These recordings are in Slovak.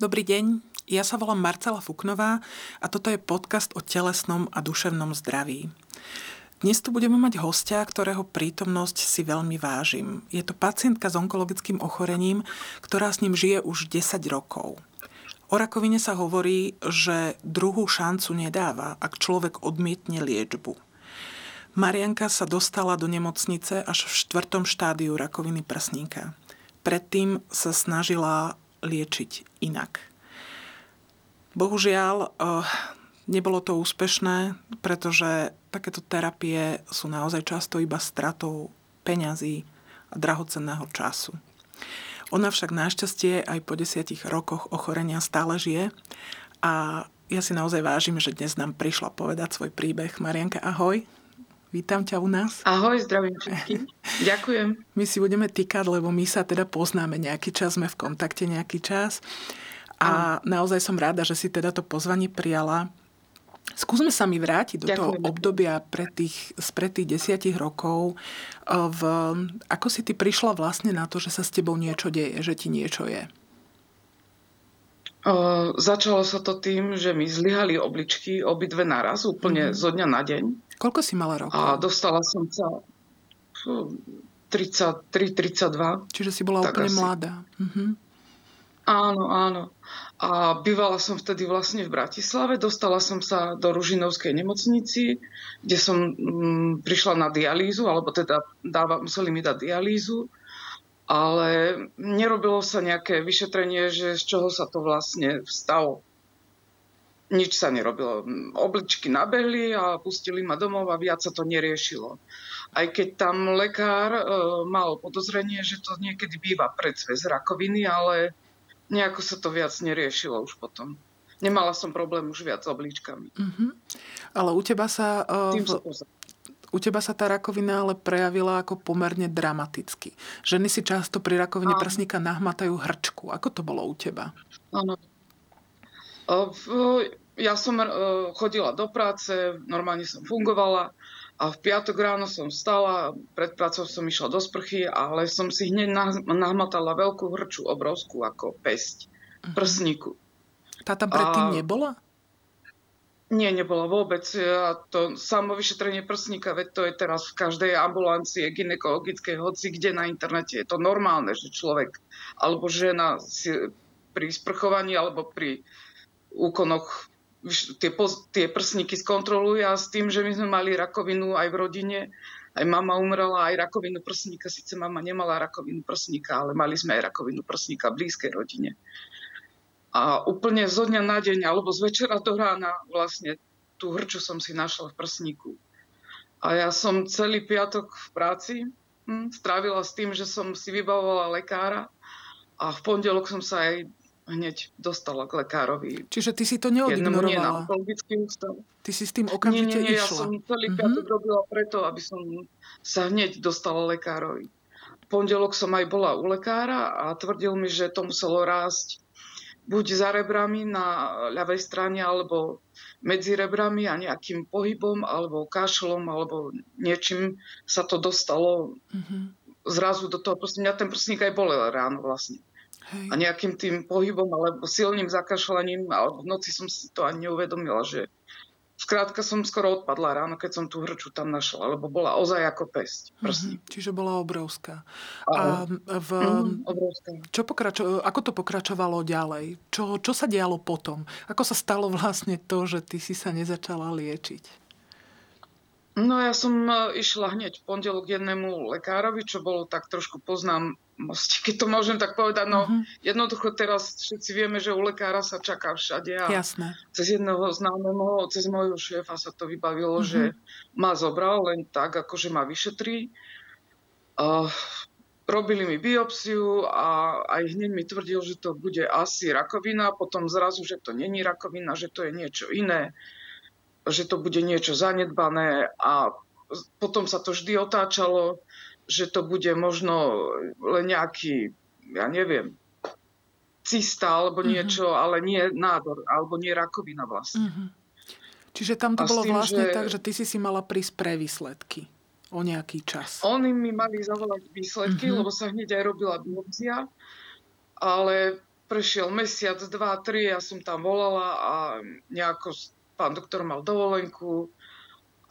Dobrý deň, ja sa volám Marcela Fuknová a toto je podcast o telesnom a duševnom zdraví. Dnes tu budeme mať hostia, ktorého prítomnosť si veľmi vážim. Je to pacientka s onkologickým ochorením, ktorá s ním žije už 10 rokov. O rakovine sa hovorí, že druhú šancu nedáva, ak človek odmietne liečbu. Marianka sa dostala do nemocnice až v štvrtom štádiu rakoviny prsníka. Predtým sa snažila liečiť inak. Bohužiaľ, eh, nebolo to úspešné, pretože takéto terapie sú naozaj často iba stratou peňazí a drahocenného času. Ona však našťastie aj po desiatich rokoch ochorenia stále žije a ja si naozaj vážim, že dnes nám prišla povedať svoj príbeh. Marianka, ahoj. Vítam ťa u nás. Ahoj, zdravím všetkých. Ďakujem. My si budeme týkať, lebo my sa teda poznáme nejaký čas, sme v kontakte nejaký čas. A naozaj som rada, že si teda to pozvanie prijala. Skúsme sa mi vrátiť do Ďakujem. toho obdobia pre tých, spred tých desiatich rokov. V, ako si ty prišla vlastne na to, že sa s tebou niečo deje, že ti niečo je? O, začalo sa to tým, že mi zlyhali obličky obidve naraz, úplne mm-hmm. zo dňa na deň. Koľko si mala rokov? A dostala som sa 33-32. Čiže si bola úplne asi. mladá. Mm-hmm. Áno, áno. A bývala som vtedy vlastne v Bratislave. Dostala som sa do Ružinovskej nemocnici, kde som mm, prišla na dialýzu, alebo teda dáva, museli mi dať dialýzu ale nerobilo sa nejaké vyšetrenie, že z čoho sa to vlastne vstalo. Nič sa nerobilo. Obličky nabehli a pustili ma domov a viac sa to neriešilo. Aj keď tam lekár e, mal podozrenie, že to niekedy býva predsvez rakoviny, ale nejako sa to viac neriešilo už potom. Nemala som problém už viac s obličkami. Uh-huh. Ale u teba sa... Tým sa u teba sa tá rakovina ale prejavila ako pomerne dramaticky. Ženy si často pri rakovine prsníka nahmatajú hrčku. Ako to bolo u teba? Áno. Ja som e, chodila do práce, normálne som fungovala a v piatok ráno som stala, pred prácou som išla do sprchy, ale som si hneď nahmatala veľkú hrču, obrovskú ako pesť mhm. prsníku. Tá tam predtým a... nebola? Nie, nebolo vôbec. A to samovyšetrenie prsníka, veď to je teraz v každej ambulancii ginekologickej, hoci kde na internete. Je to normálne, že človek alebo žena si pri sprchovaní alebo pri úkonoch tie, tie prsníky skontroluje a s tým, že my sme mali rakovinu aj v rodine, aj mama umrela, aj rakovinu prsníka. Sice mama nemala rakovinu prsníka, ale mali sme aj rakovinu prsníka v blízkej rodine. A úplne zo dňa na deň, alebo z večera do rána vlastne tú hrču som si našla v prsníku. A ja som celý piatok v práci hm, strávila s tým, že som si vybavovala lekára a v pondelok som sa aj hneď dostala k lekárovi. Čiže ty si to neodignorovala? Nie, ústav. Ty si s tým okamžite nie, nie, nie, išla? ja som celý piatok robila preto, aby som sa hneď dostala lekárovi. Pondelok som aj bola u lekára a tvrdil mi, že to muselo rásť buď za rebrami na ľavej strane, alebo medzi rebrami a nejakým pohybom, alebo kašlom, alebo niečím sa to dostalo mm-hmm. zrazu do toho. Proste mňa ten prsník aj bolel ráno vlastne. Hej. A nejakým tým pohybom, alebo silným zakašľaním, alebo v noci som si to ani neuvedomila, že Skrátka som skoro odpadla ráno, keď som tú hrču tam našla, lebo bola ozaj ako pesť. Mm-hmm, čiže bola obrovská. A v, mm, obrovská. Čo pokračo, ako to pokračovalo ďalej? Čo, čo sa dialo potom? Ako sa stalo vlastne to, že ty si sa nezačala liečiť? No ja som e, išla hneď v pondelok jednému lekárovi, čo bolo tak trošku poznám keď to môžem tak povedať, no uh-huh. jednoducho teraz všetci vieme, že u lekára sa čaká všade a Jasné. cez jedného známeho, cez môjho šéfa sa to vybavilo, uh-huh. že ma zobral len tak, akože ma vyšetrí. Uh, robili mi biopsiu a aj hneď mi tvrdil, že to bude asi rakovina, potom zrazu, že to není rakovina, že to je niečo iné, že to bude niečo zanedbané a potom sa to vždy otáčalo že to bude možno len nejaký, ja neviem, cysta alebo mhm. niečo, mm-hmm. ale nie nádor, alebo nie rakovina vlastne. Mm-hmm. Čiže tam to A bolo tým, vlastne že... tak, že ty si si mala prísť pre výsledky o nejaký čas. Oni mi mali zavolať výsledky, mm-hmm. lebo sa hneď aj robila biopsia, ale prešiel mesiac, dva, tri, ja som tam volala a nejako pán doktor mal dovolenku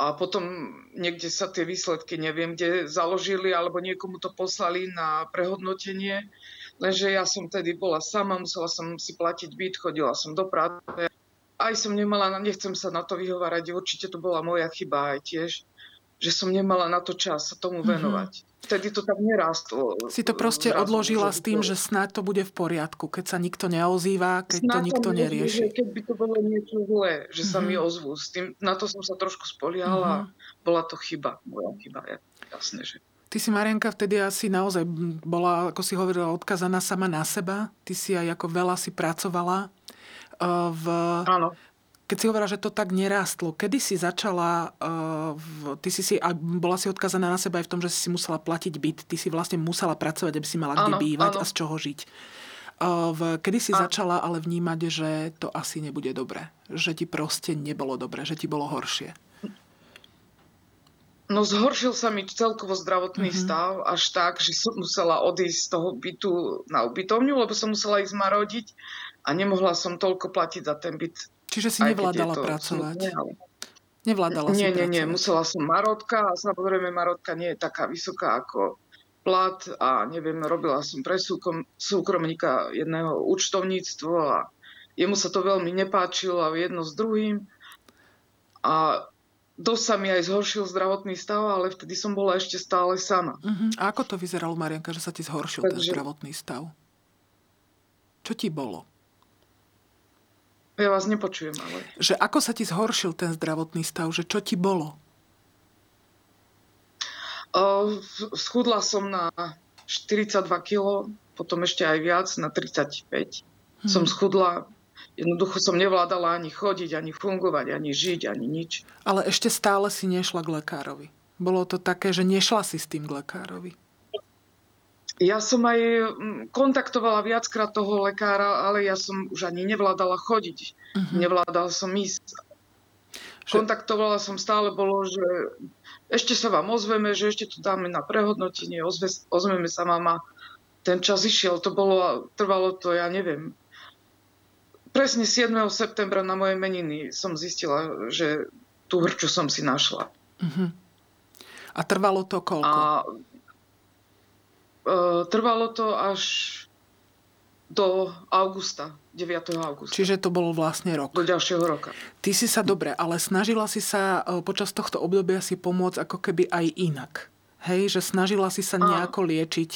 a potom niekde sa tie výsledky neviem, kde založili alebo niekomu to poslali na prehodnotenie. Lenže ja som tedy bola sama, musela som si platiť byt, chodila som do práce. Aj som nemala, nechcem sa na to vyhovárať, určite to bola moja chyba aj tiež, že som nemala na to čas sa tomu mhm. venovať. Mm-hmm vtedy to tak nerástlo. Si to proste Rastlo, odložila s tým, že snáď to bude v poriadku, keď sa nikto neozýva, keď snáď to nikto nerieši. Keď by to bolo niečo zlé, že mm-hmm. sa mi mhm. ozvú. S tým, na to som sa trošku spoliala. Mm-hmm. Bola to chyba, moja chyba, jasné, že. Ty si, Marianka, vtedy asi naozaj bola, ako si hovorila, odkazaná sama na seba. Ty si aj ako veľa si pracovala uh, v, Áno keď si hovorila, že to tak nerástlo, kedy si začala, uh, ty si si, a bola si odkazaná na seba aj v tom, že si musela platiť byt, ty si vlastne musela pracovať, aby si mala kde áno, bývať áno. a z čoho žiť. Uh, v, kedy si a... začala ale vnímať, že to asi nebude dobre? Že ti proste nebolo dobre, že ti bolo horšie? No zhoršil sa mi celkovo zdravotný mm-hmm. stav až tak, že som musela odísť z toho bytu na ubytovňu, lebo som musela ísť marodiť a nemohla som toľko platiť za ten byt Čiže si nevládala pracovať? Nevládala nie, si nie, nie, musela som marotka a samozrejme marotka nie je taká vysoká ako plat a neviem, robila som pre súkom, súkromníka jedného účtovníctvo a jemu sa to veľmi nepáčilo a jedno s druhým. A dosť sa mi aj zhoršil zdravotný stav, ale vtedy som bola ešte stále sama. Uh-huh. A ako to vyzeralo, Marianka, že sa ti zhoršil Takže... ten zdravotný stav? Čo ti bolo? Ja vás nepočujem, ale... Že ako sa ti zhoršil ten zdravotný stav? Že čo ti bolo? Uh, schudla som na 42 kg, potom ešte aj viac, na 35. Hmm. Som schudla, jednoducho som nevládala ani chodiť, ani fungovať, ani žiť, ani nič. Ale ešte stále si nešla k lekárovi. Bolo to také, že nešla si s tým k lekárovi. Ja som aj mm, kontaktovala viackrát toho lekára, ale ja som už ani nevládala chodiť. Uh-huh. Nevládala som ísť. Že... Kontaktovala som stále, bolo, že ešte sa vám ozveme, že ešte to dáme na prehodnotenie, ozve, ozveme sa mama. Ten čas išiel, to bolo, trvalo to, ja neviem. Presne 7. septembra na moje meniny som zistila, že tú hrču som si našla. Uh-huh. A trvalo to koľko? A trvalo to až do augusta, 9. augusta. Čiže to bolo vlastne rok. Do ďalšieho roka. Ty si sa dobre, ale snažila si sa e, počas tohto obdobia si pomôcť ako keby aj inak. Hej, že snažila si sa nejako liečiť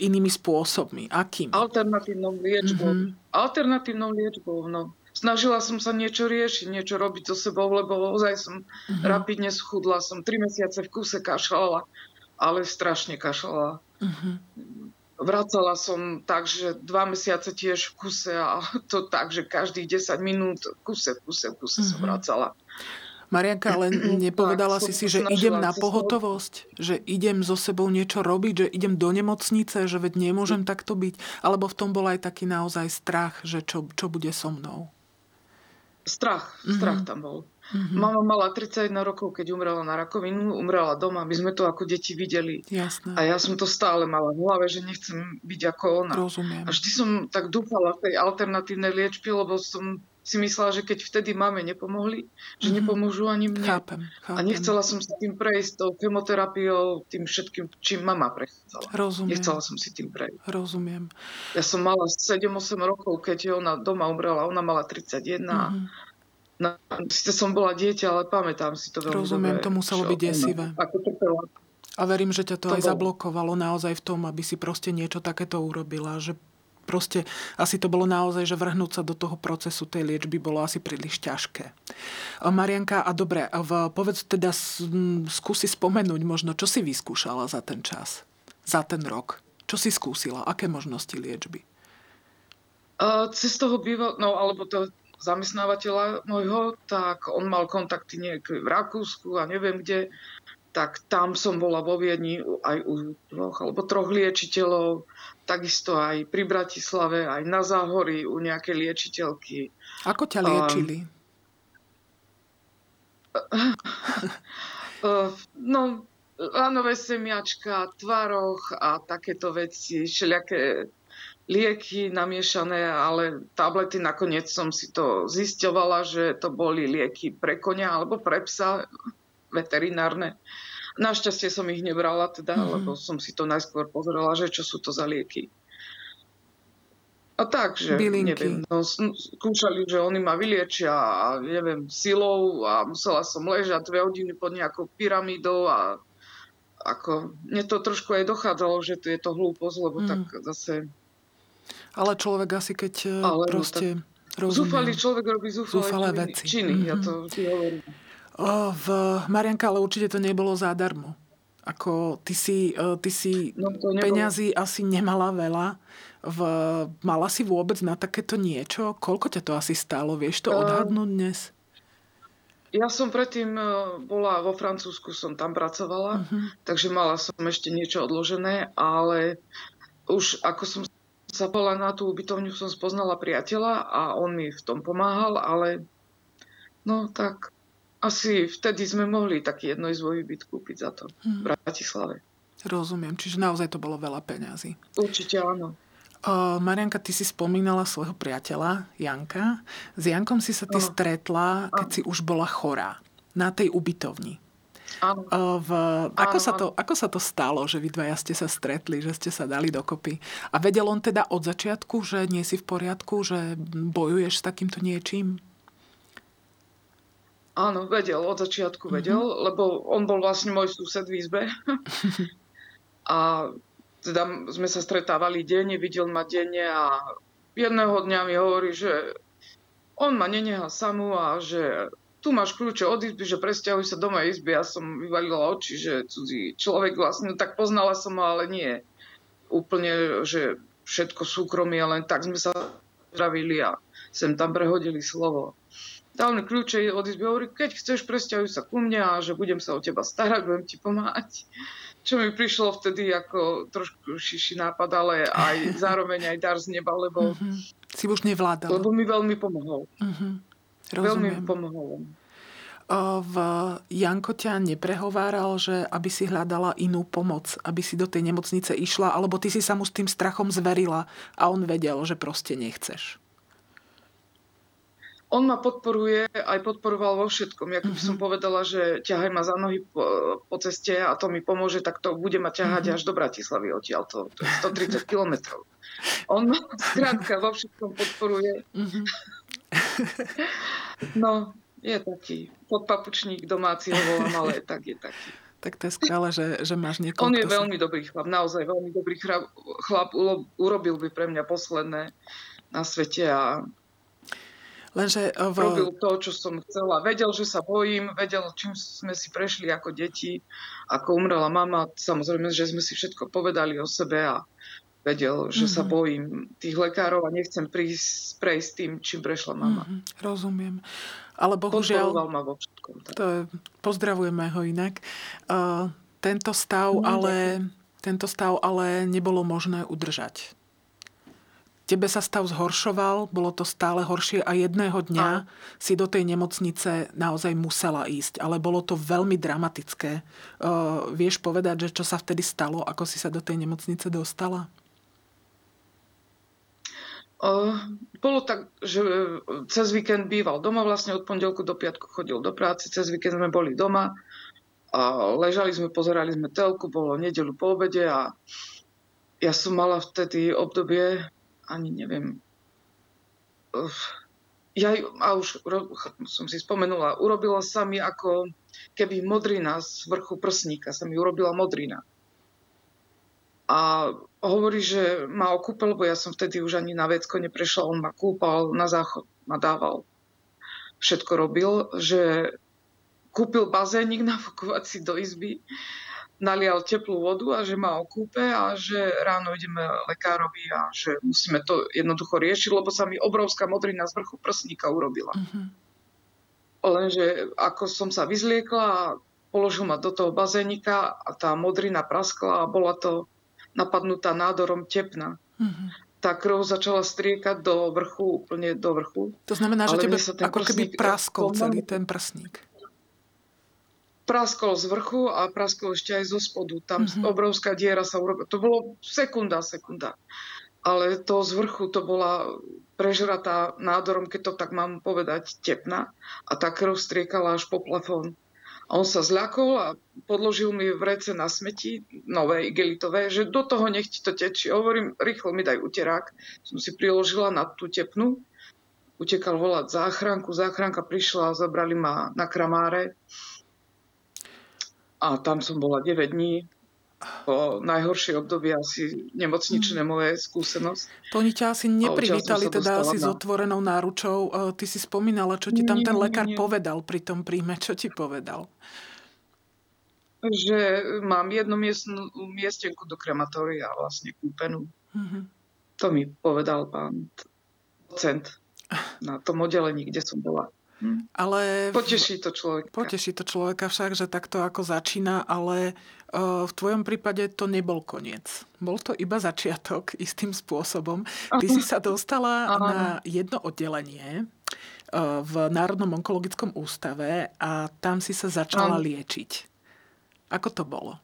inými spôsobmi. Akým? Alternatívnou liečbou. Mm-hmm. Alternatívnou liečbou, no. Snažila som sa niečo riešiť, niečo robiť so sebou, lebo ozaj som mm-hmm. rapidne schudla. Som tri mesiace v kuse kašľala, ale strašne kašľala. Uh-huh. Vracala som tak, že dva mesiace tiež v kuse a to tak, že každých 10 minút kuse, kuse, kuse uh-huh. som mhm. vracala. Marianka, ale nepovedala tak, si si, že idem na pohotovosť, že idem so sebou niečo robiť, že idem do nemocnice, že veď nemôžem takto byť. Alebo v tom bol aj taký naozaj strach, že čo, čo bude so mnou. Strach, strach mm-hmm. tam bol. Mm-hmm. Mama mala 31 rokov, keď umrela na rakovinu, umrela doma. My sme to ako deti videli. Jasné. A ja som to stále mala v hlave, že nechcem byť ako ona. Rozumiem. A vždy som tak dúfala v tej alternatívnej liečbe, lebo som si myslela, že keď vtedy máme nepomohli, že mm-hmm. nepomôžu ani mne. Chápem, chápem. A nechcela som si tým prejsť tou chemoterapiou, tým všetkým, čím mama prechádzala. Rozumiem. Nechcela som si tým prejsť. Rozumiem. Ja som mala 7-8 rokov, keď ona doma umrela. Ona mala 31. Mm-hmm No, síce som bola dieťa, ale pamätám si to veľmi Rozumiem, dobre, to muselo byť desivé. Ako trpela. A verím, že ťa to, to aj bol. zablokovalo naozaj v tom, aby si proste niečo takéto urobila. Že proste asi to bolo naozaj, že vrhnúť sa do toho procesu tej liečby bolo asi príliš ťažké. Marianka, a dobre, v, povedz teda, skúsi spomenúť možno, čo si vyskúšala za ten čas, za ten rok. Čo si skúsila? Aké možnosti liečby? Uh, cez toho býva, no alebo to zamestnávateľa môjho, tak on mal kontakty niekde v Rakúsku a neviem kde, tak tam som bola vo Viedni aj u dvoch alebo troch liečiteľov, takisto aj pri Bratislave, aj na Záhorí u nejakej liečiteľky. Ako ťa liečili? no, lanové semiačka, tvaroch a takéto veci, všelijaké lieky namiešané, ale tablety nakoniec som si to zisťovala, že to boli lieky pre konia alebo pre psa veterinárne. Našťastie som ich nebrala teda, mm-hmm. lebo som si to najskôr pozrela, že čo sú to za lieky. A tak, že Bylinky. neviem, no, skúšali, že oni ma vyliečia a neviem, silou a musela som ležať dve hodiny pod nejakou pyramídou a ako, mne to trošku aj dochádzalo, že to je to hlúposť, lebo mm. tak zase... Ale človek asi keď e, Ale no proste... No, zúfalý človek robí zúfalé, zúfalé veci. činy, mm-hmm. ja to ti hovorím. O, v Marianka, ale určite to nebolo zadarmo. Ako ty si, e, ty si no, peňazí asi nemala veľa. V, mala si vôbec na takéto niečo? Koľko ťa to asi stálo? Vieš to odhadnúť dnes? Ja som predtým e, bola vo Francúzsku, som tam pracovala, uh-huh. takže mala som ešte niečo odložené, ale už ako som sa bola na tú ubytovňu, som spoznala priateľa a on mi v tom pomáhal, ale no tak asi vtedy sme mohli taký jednoizvový byt kúpiť za to v Bratislave. Rozumiem, čiže naozaj to bolo veľa peňazí. Určite áno. Uh, Marianka, ty si spomínala svojho priateľa Janka. S Jankom si sa ty uh, stretla, keď si už bola chorá na tej ubytovni. V, ako, sa to, ako sa to stalo, že vy dvaja ste sa stretli, že ste sa dali dokopy? A vedel on teda od začiatku, že nie si v poriadku, že bojuješ s takýmto niečím? Áno, vedel, od začiatku mhm. vedel, mm-hmm. lebo on bol vlastne môj sused v izbe. a teda sme sa stretávali denne, videl ma denne a jedného dňa mi hovorí, že on ma neneha samú a že tu máš kľúče od izby, že presťahuj sa do mojej izby. Ja som vyvalila oči, že cudzí človek vlastne, no tak poznala som ho, ale nie úplne, že všetko súkromie, len tak sme sa zdravili a sem tam prehodili slovo dal mi kľúče od izby, hovorí, keď chceš, presťahuj sa ku mne a že budem sa o teba starať, budem ti pomáhať. Čo mi prišlo vtedy ako trošku šiši nápad, ale aj zároveň aj dar z neba, lebo... Uh-huh. Si už nevládal. Lebo mi veľmi pomohol. Uh-huh. Veľmi mi pomohol. V Janko ťa neprehováral, že aby si hľadala inú pomoc, aby si do tej nemocnice išla, alebo ty si sa mu s tým strachom zverila a on vedel, že proste nechceš? on ma podporuje, aj podporoval vo všetkom. Ja keby som mhm. povedala, že ťahaj ma za nohy po, po ceste a to mi pomôže, tak to bude ma ťahať mm-hmm. až do Bratislavy odtiaľ. To, to je 130 kilometrov. On ma skrátka vo všetkom podporuje. Mm-hmm. no, je taký podpapučník domáci, ho volám, ale tak je taký. Tak to je skvelé, že, že máš niekoho. On je veľmi sa... dobrý chlap, naozaj veľmi dobrý chlap. chlap urobil by pre mňa posledné na svete a Lenže v... Robil to, čo som chcela. Vedel, že sa bojím, vedel, čím sme si prešli ako deti, ako umrela mama. Samozrejme, že sme si všetko povedali o sebe a vedel, že mm-hmm. sa mhm. bojím tých lekárov a nechcem prísť, prejsť tým, čím prešla mama. Mm-hmm, rozumiem. Ale bohužiaľ... ma vo všetkom. Tak. To je, pozdravujeme ho inak. Uh, tento stav, no, ale, tento stav ale nebolo možné udržať. Tebe sa stav zhoršoval, bolo to stále horšie a jedného dňa a. si do tej nemocnice naozaj musela ísť, ale bolo to veľmi dramatické. Uh, vieš povedať, že čo sa vtedy stalo, ako si sa do tej nemocnice dostala? Uh, bolo tak, že cez víkend býval doma, vlastne od pondelku do piatku chodil do práce, cez víkend sme boli doma a ležali sme, pozerali sme telku, bolo nedelu po obede a ja som mala vtedy obdobie ani neviem. Ja a už som si spomenula, urobila sa mi ako keby modrina z vrchu prsníka, sa mi urobila modrina. A hovorí, že ma okúpal, lebo ja som vtedy už ani na vecko neprešla, on ma kúpal, na záchod ma dával. Všetko robil, že kúpil bazénik nafúkovací do izby nalial teplú vodu a že ma okúpe a že ráno ideme lekárovi a že musíme to jednoducho riešiť, lebo sa mi obrovská modrina z vrchu prsníka urobila. Uh-huh. Lenže ako som sa vyzliekla položil ma do toho bazénika a tá modrina praskla a bola to napadnutá nádorom tepna. Uh-huh. Tá krv začala striekať do vrchu, úplne do vrchu. To znamená, že tebe ako keby praskol celý ten prsník praskol z vrchu a praskol ešte aj zo spodu. Tam mm-hmm. obrovská diera sa urobila. To bolo sekunda, sekunda. ale to z vrchu to bola prežratá nádorom, keď to tak mám povedať, tepna a tá krv striekala až po plafón. A on sa zľakol a podložil mi vrece na smeti, nové igelitové, že do toho nech ti to tečie. Hovorím, rýchlo mi daj uterák. Som si priložila na tú tepnu. Utekal volať záchranku. Záchranka prišla, zabrali ma na kramáre. A tam som bola 9 dní po najhoršie obdobie asi nemocničné hmm. moje skúsenosť. To oni ťa asi neprivítali teda asi na... s otvorenou náručou. E, ty si spomínala, čo ti tam nie, ten lekár nie. povedal pri tom príjme. Čo ti povedal? Že mám jednu miestnu, miestenku do krematória vlastne kúpenú. Mm-hmm. To mi povedal pán docent na tom oddelení, kde som bola. Hm. Ale... Poteší to človeka. Poteší to človeka však, že takto ako začína, ale uh, v tvojom prípade to nebol koniec. Bol to iba začiatok istým spôsobom. Ty si sa dostala na jedno oddelenie uh, v Národnom onkologickom ústave a tam si sa začala liečiť. Ako to bolo?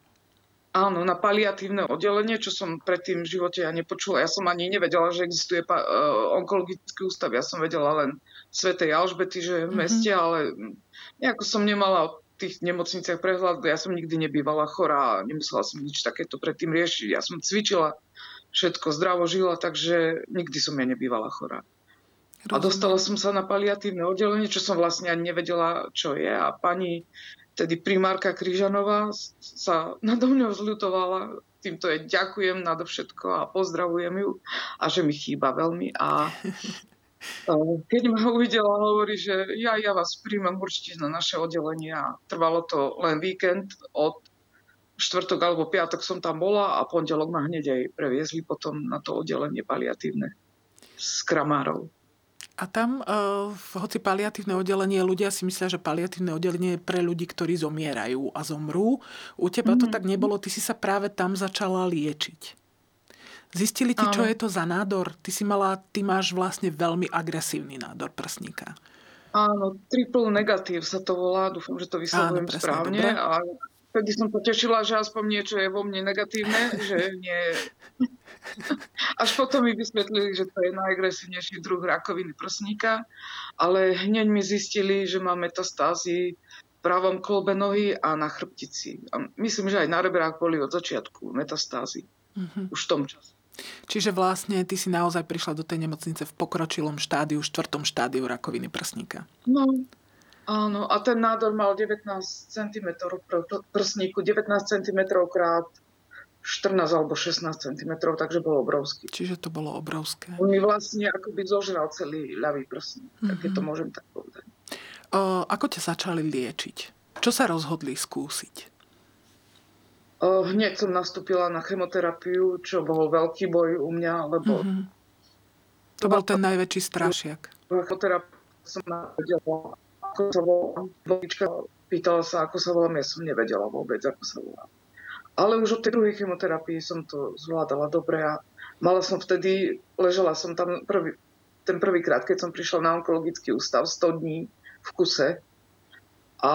Áno, na paliatívne oddelenie, čo som predtým v živote ja nepočula. Ja som ani nevedela, že existuje pa- uh, onkologický ústav. Ja som vedela len Svetej Alžbety, že je v mhm. meste, mm-hmm. ale nejako som nemala o tých nemocniciach prehľad. Ja som nikdy nebývala chorá, nemusela som nič takéto predtým riešiť. Ja som cvičila, všetko zdravo žila, takže nikdy som ja nebývala chorá. Rozumiem. A dostala som sa na paliatívne oddelenie, čo som vlastne ani nevedela, čo je. A pani Tedy primárka Kryžanová sa nado mňou zľutovala. Týmto je ďakujem nadovšetko a pozdravujem ju a že mi chýba veľmi. A keď ma uvidela, hovorí, že ja, ja vás príjmem určite na naše oddelenie a trvalo to len víkend od štvrtok alebo piatok som tam bola a pondelok ma hneď aj previezli potom na to oddelenie paliatívne s kramárov. A tam, uh, hoci paliatívne oddelenie, ľudia si myslia, že paliatívne oddelenie je pre ľudí, ktorí zomierajú a zomrú. U teba mm-hmm. to mhm. tak nebolo, ty si sa práve tam začala liečiť. Zistili ti, čo je to za nádor? Ty si mala, ty máš vlastne veľmi agresívny nádor prsníka. Áno, triple negatív sa to volá, dúfam, že to vyslovujem správne. Dobre. A vtedy som potešila, že aspoň niečo je vo mne negatívne, že nie Až potom mi vysvetlili, že to je najagresívnejší druh rakoviny prsníka, ale hneď mi zistili, že mám metastázy v pravom kolbe nohy a na chrbtici. A myslím, že aj na rebrách boli od začiatku metastázy. Mm-hmm. Už v tom čase. Čiže vlastne ty si naozaj prišla do tej nemocnice v pokročilom štádiu, štvrtom štádiu rakoviny prsníka. No, áno. A ten nádor mal 19 cm prsníku, 19 cm krát 14 alebo 16 cm, takže bol obrovský. Čiže to bolo obrovské. On mi vlastne akoby zožral celý ľavý prsník, mm-hmm. tak to môžem tak povedať. O, ako ťa začali liečiť? Čo sa rozhodli skúsiť? Hneď som nastúpila na chemoterapiu, čo bol veľký boj u mňa, lebo... Mm-hmm. To bol ten najväčší strašiak. Chemoterapiu som nevedela, ako sa volám. Pýtala sa, ako sa volám, ja som nevedela vôbec, ako sa volám. Ale už od tej druhej chemoterapii som to zvládala dobre a mala som vtedy, ležela som tam prvý, ten prvýkrát, keď som prišla na onkologický ústav 100 dní v kuse a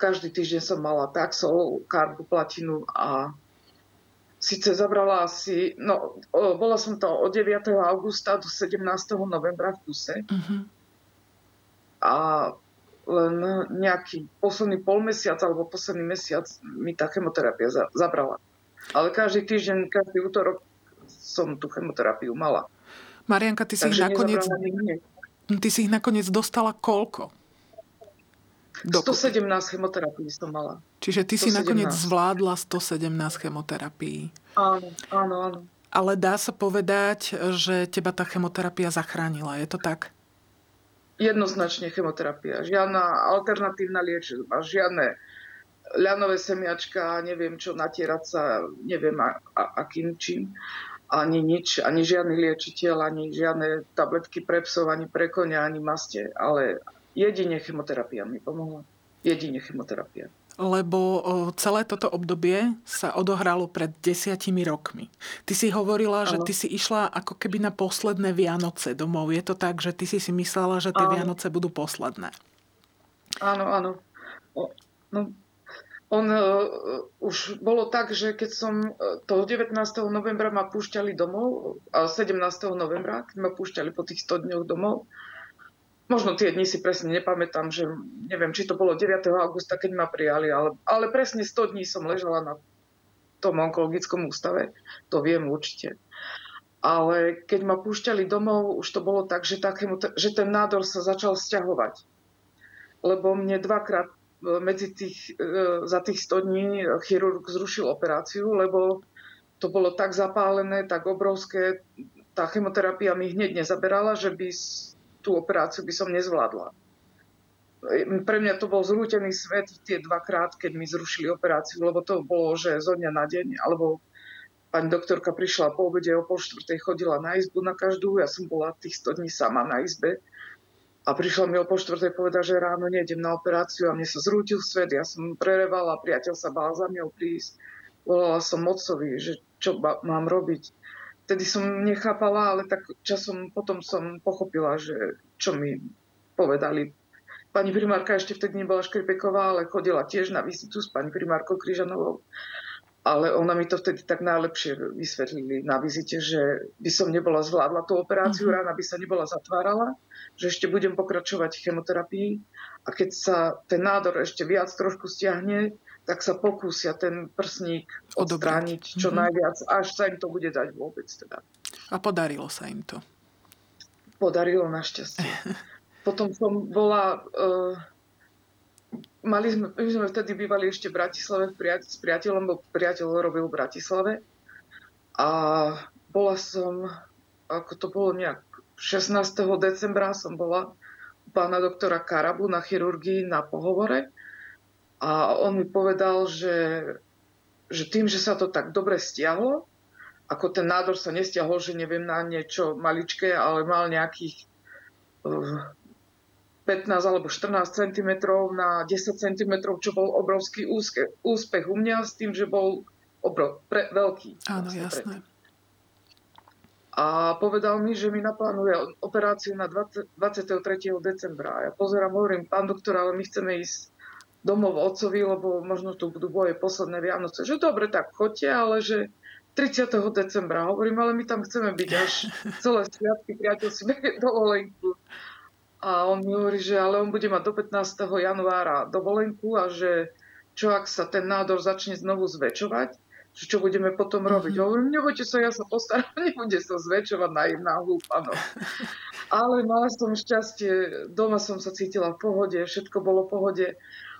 každý týždeň som mala taxol, karbu, platinu a síce zabrala asi, no bola som to od 9. augusta do 17. novembra v kuse. Uh-huh. A len nejaký posledný polmesiac alebo posledný mesiac mi tá chemoterapia za, zabrala. Ale každý týždeň, každý útorok som tú chemoterapiu mala. Marianka, ty si, ich nakoniec, ty si ich nakoniec dostala koľko? Do 117 chemoterapií som mala. Čiže ty 117. si nakoniec zvládla 117 chemoterapií. Áno, áno, áno. Ale dá sa povedať, že teba tá chemoterapia zachránila. Je to tak? jednoznačne chemoterapia. Žiadna alternatívna liečba, žiadne ľanové semiačka, neviem čo, natierať sa, neviem a, a, akým čím. Ani nič, ani žiadny liečiteľ, ani žiadne tabletky pre psov, ani pre konia, ani maste. Ale jedine chemoterapia mi pomohla. Jedine chemoterapia lebo celé toto obdobie sa odohralo pred desiatimi rokmi. Ty si hovorila, ano. že ty si išla ako keby na posledné Vianoce domov. Je to tak, že ty si si myslela, že tie ano. Vianoce budú posledné? Áno, áno. No, On uh, už bolo tak, že keď som uh, toho 19. novembra ma púšťali domov, uh, 17. novembra, keď ma púšťali po tých 100 dňoch domov, možno tie dni si presne nepamätám, že neviem, či to bolo 9. augusta, keď ma prijali, ale, ale presne 100 dní som ležala na tom onkologickom ústave, to viem určite. Ale keď ma púšťali domov, už to bolo tak, že, takému, že ten nádor sa začal stiahovať. Lebo mne dvakrát medzi tých, e, za tých 100 dní chirurg zrušil operáciu, lebo to bolo tak zapálené, tak obrovské, tá chemoterapia mi hneď nezaberala, že by tú operáciu by som nezvládla. Pre mňa to bol zrútený svet tie dvakrát, keď mi zrušili operáciu, lebo to bolo, že zo dňa na deň, alebo pani doktorka prišla po obede o pol štvrtej, chodila na izbu na každú, ja som bola tých 100 dní sama na izbe a prišla mi o po štvrtej povedať, že ráno nejdem na operáciu a mne sa zrútil svet. Ja som prerevala, priateľ sa bál za mňou prísť. Volala som mocovi, že čo mám robiť. Vtedy som nechápala, ale tak časom potom som pochopila, že čo mi povedali. Pani primárka ešte vtedy nebola Škripeková, ale chodila tiež na vizitu s pani primárkou Kryžanovou ale ona mi to vtedy tak najlepšie vysvetlili na vizite, že by som nebola zvládla tú operáciu, uh-huh. rána by sa nebola zatvárala, že ešte budem pokračovať v chemoterapii a keď sa ten nádor ešte viac trošku stiahne, tak sa pokúsia ten prsník odstrániť čo uh-huh. najviac, až sa im to bude dať vôbec. Teda. A podarilo sa im to? Podarilo našťastie. Potom som bola... Uh, mali sme, my sme vtedy bývali ešte v Bratislave s priateľom, bo priateľ robil v Bratislave. A bola som, ako to bolo nejak 16. decembra som bola pána doktora Karabu na chirurgii na pohovore a on mi povedal, že, že tým, že sa to tak dobre stiahlo, ako ten nádor sa nestiahol, že neviem na niečo maličké, ale mal nejakých uh, 15 alebo 14 cm na 10 cm, čo bol obrovský úske, úspech u mňa s tým, že bol obrov, pre, veľký. Áno, vlastne jasné. Pre. A povedal mi, že mi naplánuje operáciu na 20, 23. decembra. Ja pozerám, hovorím, pán doktor, ale my chceme ísť domov otcovi, lebo možno tu budú boje posledné Vianoce. Že dobre, tak chodte, ale že 30. decembra. Hovorím, ale my tam chceme byť až celé sviatky, priateľ si dovolenku. A on mi hovorí, že ale on bude mať do 15. januára dovolenku a že čo ak sa ten nádor začne znovu zväčšovať, že čo budeme potom robiť. Mm-hmm. Hovorím, nebojte sa, ja sa postaram, nebude sa zväčšovať na jedna hlúpano. Ale mala som šťastie, doma som sa cítila v pohode, všetko bolo v pohode.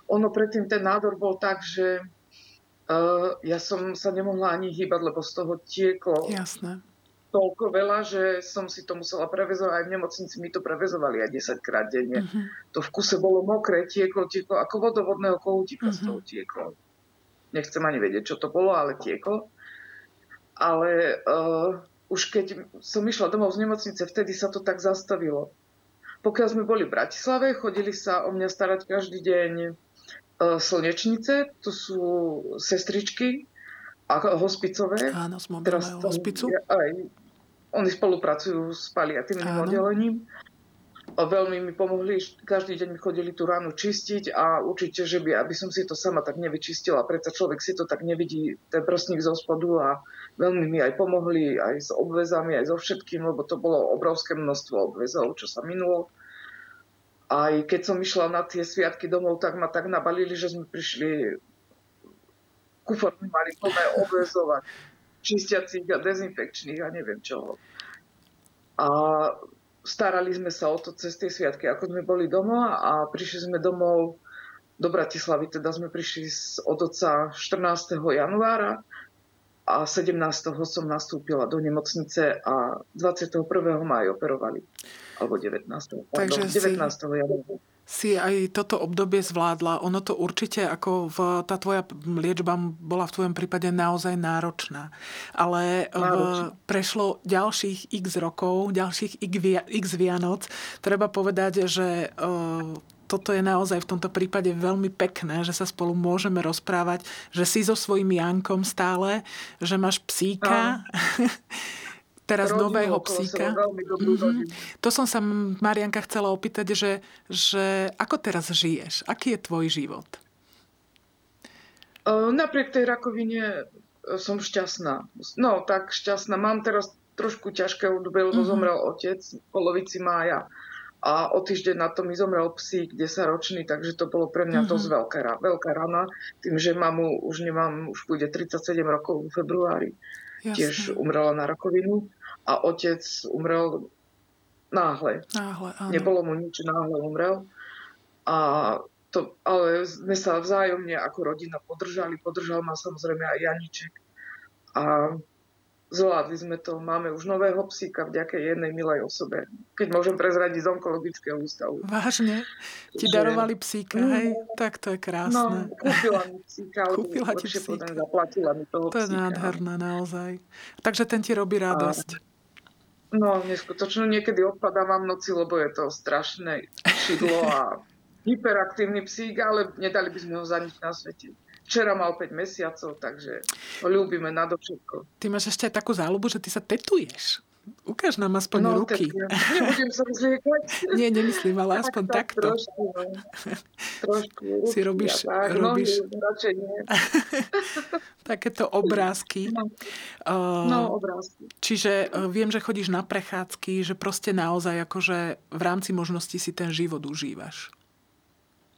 Ono predtým ten nádor bol tak, že uh, ja som sa nemohla ani hýbať, lebo z toho tieklo. Jasné toľko veľa, že som si to musela prevezovať. Aj v nemocnici mi to prevezovali aj 10 krát denne. Uh-huh. To v kuse bolo mokré, tieklo, tieklo, ako vodovodného kohútika uh-huh. z toho tieklo. Nechcem ani vedieť, čo to bolo, ale tieklo. Ale uh, už keď som išla domov z nemocnice, vtedy sa to tak zastavilo. Pokiaľ sme boli v Bratislave, chodili sa o mňa starať každý deň slnečnice, to sú sestričky, a hospicové. Áno, z mobilného hospicu. Aj, oni spolupracujú s paliatívnym oddelením. Veľmi mi pomohli, každý deň mi chodili tú ránu čistiť a určite, že by, aby som si to sama tak nevyčistila, predsa človek si to tak nevidí, ten prstník zo spodu a veľmi mi aj pomohli aj s obvezami, aj so všetkým, lebo to bolo obrovské množstvo obvezov, čo sa minulo. Aj keď som išla na tie sviatky domov, tak ma tak nabalili, že sme prišli kufor mali plné obvezovať čistiacich a dezinfekčných a neviem čoho. A starali sme sa o to cez tie sviatky, ako sme boli doma a prišli sme domov do Bratislavy, teda sme prišli od oca 14. januára a 17. som nastúpila do nemocnice a 21. maj operovali. Alebo 19. Takže 19. januára si aj toto obdobie zvládla. Ono to určite, ako v, tá tvoja liečba bola v tvojom prípade naozaj náročná. Ale v, prešlo ďalších x rokov, ďalších x Vianoc. Treba povedať, že uh, toto je naozaj v tomto prípade veľmi pekné, že sa spolu môžeme rozprávať, že si so svojím Jankom stále, že máš psíka. teraz Rodinu nového psíka. Mm-hmm. To som sa, Marianka, chcela opýtať, že, že ako teraz žiješ? Aký je tvoj život? Napriek tej rakovine som šťastná. No, tak šťastná. Mám teraz trošku ťažké obdobie, lebo mm-hmm. zomrel otec v polovici mája a o týždeň na to mi zomrel psík, 10 ročný, takže to bolo pre mňa mm-hmm. dosť veľká, veľká rana, tým, že mamu už nemám, už bude 37 rokov v februári. Jasne. Tiež umrela na rakovinu a otec umrel náhle. Náhle, áno. Nebolo mu nič, náhle umrel. A to, ale sme sa vzájomne ako rodina podržali. Podržal ma samozrejme aj Janiček. A zvládli sme to. Máme už nového psíka vďaka jednej milej osobe. Keď môžem prezradiť z onkologického ústavu. Vážne? Ti že... darovali psíka, mm, hej? Tak to je krásne. No, kúpila mi psíka. kúpila ti psíka. zaplatila mi toho To je psíka. nádherné, naozaj. Takže ten ti robí radosť. A... No, neskutočne. Niekedy odpadávam noci, lebo je to strašné šidlo a hyperaktívny psík, ale nedali by sme ho za nič na svete. Včera mal 5 mesiacov, takže ho ľúbime nadovšetko. Ty máš ešte aj takú záľubu, že ty sa tetuješ. Ukáž nám aspoň no, ruky. Tak, nebudem sa zliekať. Nie, nemyslím, ale aspoň tak, takto. Trošku, no. trošku ruky si robíš, tak, robíš... Nohy. Takéto obrázky. No, no obrázky. Čiže viem, že chodíš na prechádzky, že proste naozaj akože v rámci možností si ten život užívaš.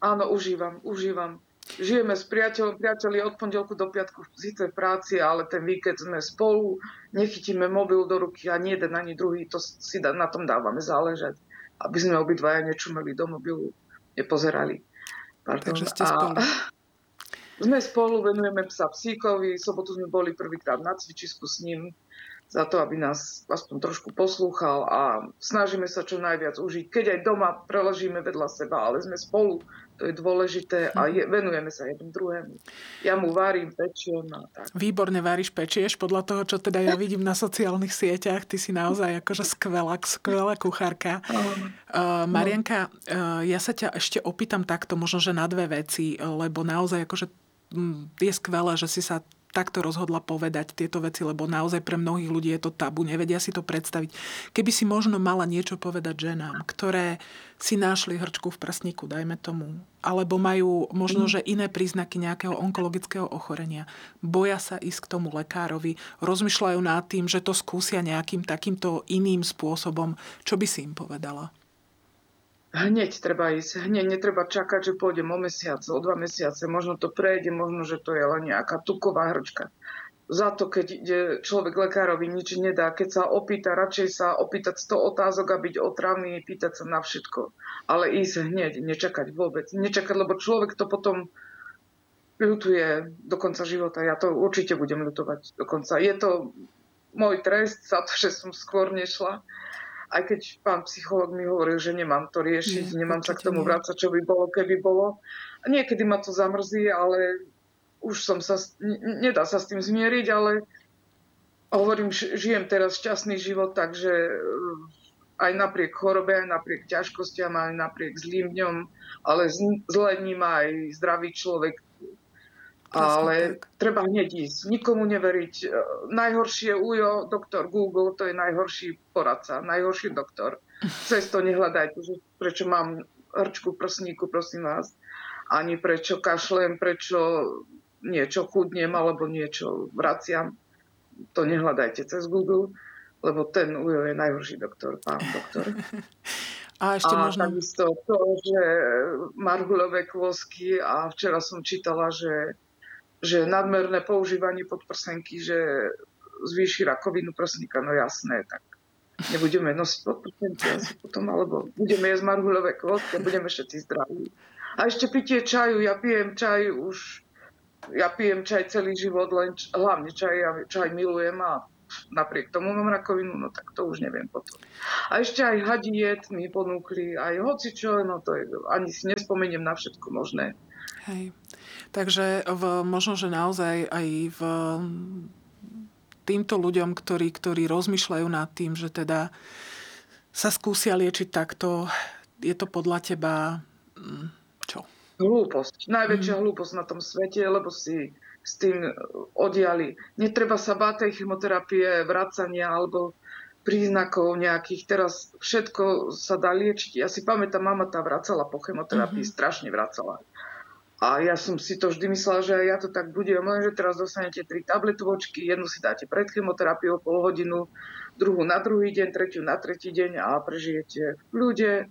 Áno, užívam, užívam. Žijeme s priateľom, priateľi od pondelku do piatku síce v práci, ale ten víkend sme spolu, nechytíme mobil do ruky ani jeden, ani druhý, to si na tom dávame záležať, aby sme obidvaja nečumeli do mobilu, nepozerali. Pardon. Takže ste spolu. A, sme spolu, venujeme psa psíkovi, sobotu sme boli prvýkrát na cvičisku s ním, za to, aby nás aspoň trošku poslúchal a snažíme sa čo najviac užiť. Keď aj doma preložíme vedľa seba, ale sme spolu, to je dôležité a je, venujeme sa jednom druhému. Ja mu varím, pečiem a tak. Výborne varíš, pečieš, podľa toho, čo teda ja vidím na sociálnych sieťach, ty si naozaj akože skvelá, skvelá kuchárka. Uh, Marianka, uh, ja sa ťa ešte opýtam takto, možno, že na dve veci, lebo naozaj akože je skvelé, že si sa takto rozhodla povedať tieto veci, lebo naozaj pre mnohých ľudí je to tabu, nevedia si to predstaviť. Keby si možno mala niečo povedať ženám, ktoré si našli hrčku v prsníku, dajme tomu, alebo majú možno, mm. že iné príznaky nejakého onkologického ochorenia, boja sa ísť k tomu lekárovi, rozmýšľajú nad tým, že to skúsia nejakým takýmto iným spôsobom, čo by si im povedala? Hneď treba ísť, hneď netreba čakať, že pôjdem o mesiac, o dva mesiace, možno to prejde, možno, že to je len nejaká tuková hrčka. Za to, keď ide človek lekárovi, nič nedá. Keď sa opýta, radšej sa opýtať 100 otázok a byť otravný, pýtať sa na všetko. Ale ísť hneď, nečakať vôbec. Nečakať, lebo človek to potom ľutuje do konca života. Ja to určite budem ľutovať do konca. Je to môj trest za to, že som skôr nešla aj keď pán psycholog mi hovoril, že nemám to riešiť, nie, nemám sa k tomu vrácať, čo by bolo, keby bolo. Niekedy ma to zamrzí, ale už som sa, nedá sa s tým zmieriť, ale hovorím, žijem teraz šťastný život, takže eh, aj napriek chorobe, aj napriek ťažkostiam, aj napriek zlým dňom, ale zle má aj zdravý človek ale tak. treba hneď ísť, nikomu neveriť. E, najhoršie ujo, doktor Google, to je najhorší poradca, najhorší doktor. Cez to nehľadajte, že prečo mám hrčku prsníku, prosím vás. Ani prečo kašlem, prečo niečo chudnem alebo niečo vraciam. To nehľadajte cez Google, lebo ten ujo je najhorší doktor, pán doktor. A ešte a možno... takisto to, že marhulové kôsky a včera som čítala, že že nadmerné používanie podprsenky, že zvýši rakovinu prsníka, no jasné, tak nebudeme nosiť podprsenky asi potom, alebo budeme jesť marhuľové kvotky budeme všetci zdraví. A ešte pitie čaju, ja pijem čaj už, ja pijem čaj celý život, len č- hlavne čaj, ja čaj milujem a napriek tomu mám rakovinu, no tak to už neviem potom. A ešte aj hadiet mi ponúkli, aj hocičo, no to je, ani si nespomeniem na všetko možné. Hej. Takže v, možno, že naozaj aj v týmto ľuďom, ktorí, ktorí rozmýšľajú nad tým, že teda sa skúsia liečiť takto, je to podľa teba čo? Hlúposť. Najväčšia mm. hlúposť na tom svete, lebo si s tým odiali. Netreba sa báť tej chemoterapie, vracania alebo príznakov nejakých. Teraz všetko sa dá liečiť. Ja si pamätám, mama tá vracala po chemoterapii, mm-hmm. strašne vracala A ja som si to vždy myslela, že ja to tak budem, lenže teraz dostanete tri tabletovočky, jednu si dáte pred chemoterapiou pol hodinu, druhú na druhý deň, tretiu na tretí deň a prežijete v ľude,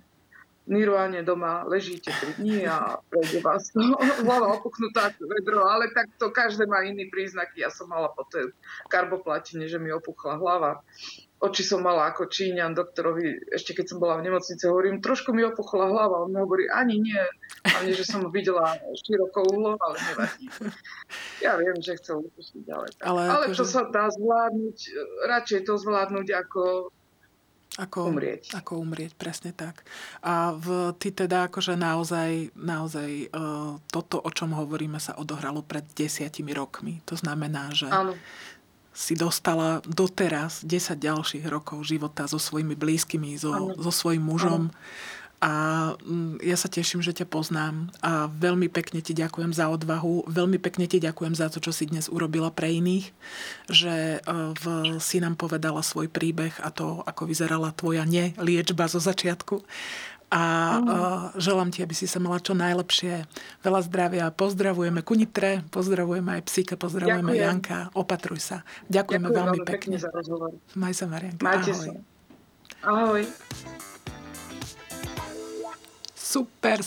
nirváne doma, ležíte 3 dní a prejde vás to hlava opuchnutá vedro, ale tak to každé má iný príznak. Ja som mala po tej karboplatine, že mi opuchla hlava oči som mala ako Číňan doktorovi, ešte keď som bola v nemocnici, hovorím, trošku mi opuchla hlava. On mi hovorí, ani nie, ani že som videla široko uhlo, ale nevadí. Ja viem, že chcel upustiť ďalej. Ale, ale to že... sa dá zvládnuť, radšej to zvládnuť ako ako umrieť. Ako umrieť, presne tak. A v, ty teda akože naozaj, naozaj uh, toto, o čom hovoríme, sa odohralo pred desiatimi rokmi. To znamená, že Áno si dostala doteraz 10 ďalších rokov života so svojimi blízkymi, so, so svojim mužom. A mm, ja sa teším, že ťa poznám a veľmi pekne ti ďakujem za odvahu, veľmi pekne ti ďakujem za to, čo si dnes urobila pre iných, že e, v, si nám povedala svoj príbeh a to, ako vyzerala tvoja neliečba zo začiatku a mm. uh, želám ti, aby si sa mala čo najlepšie. Veľa zdravia. Pozdravujeme Kunitre, pozdravujeme aj psíka, pozdravujeme Ďakujem. Janka. Opatruj sa. Ďakujeme Ďakujem veľmi pekne. pekne za rozhovor. Maj sa, Marianka. Majte Ahoj. sa. Ahoj. Super,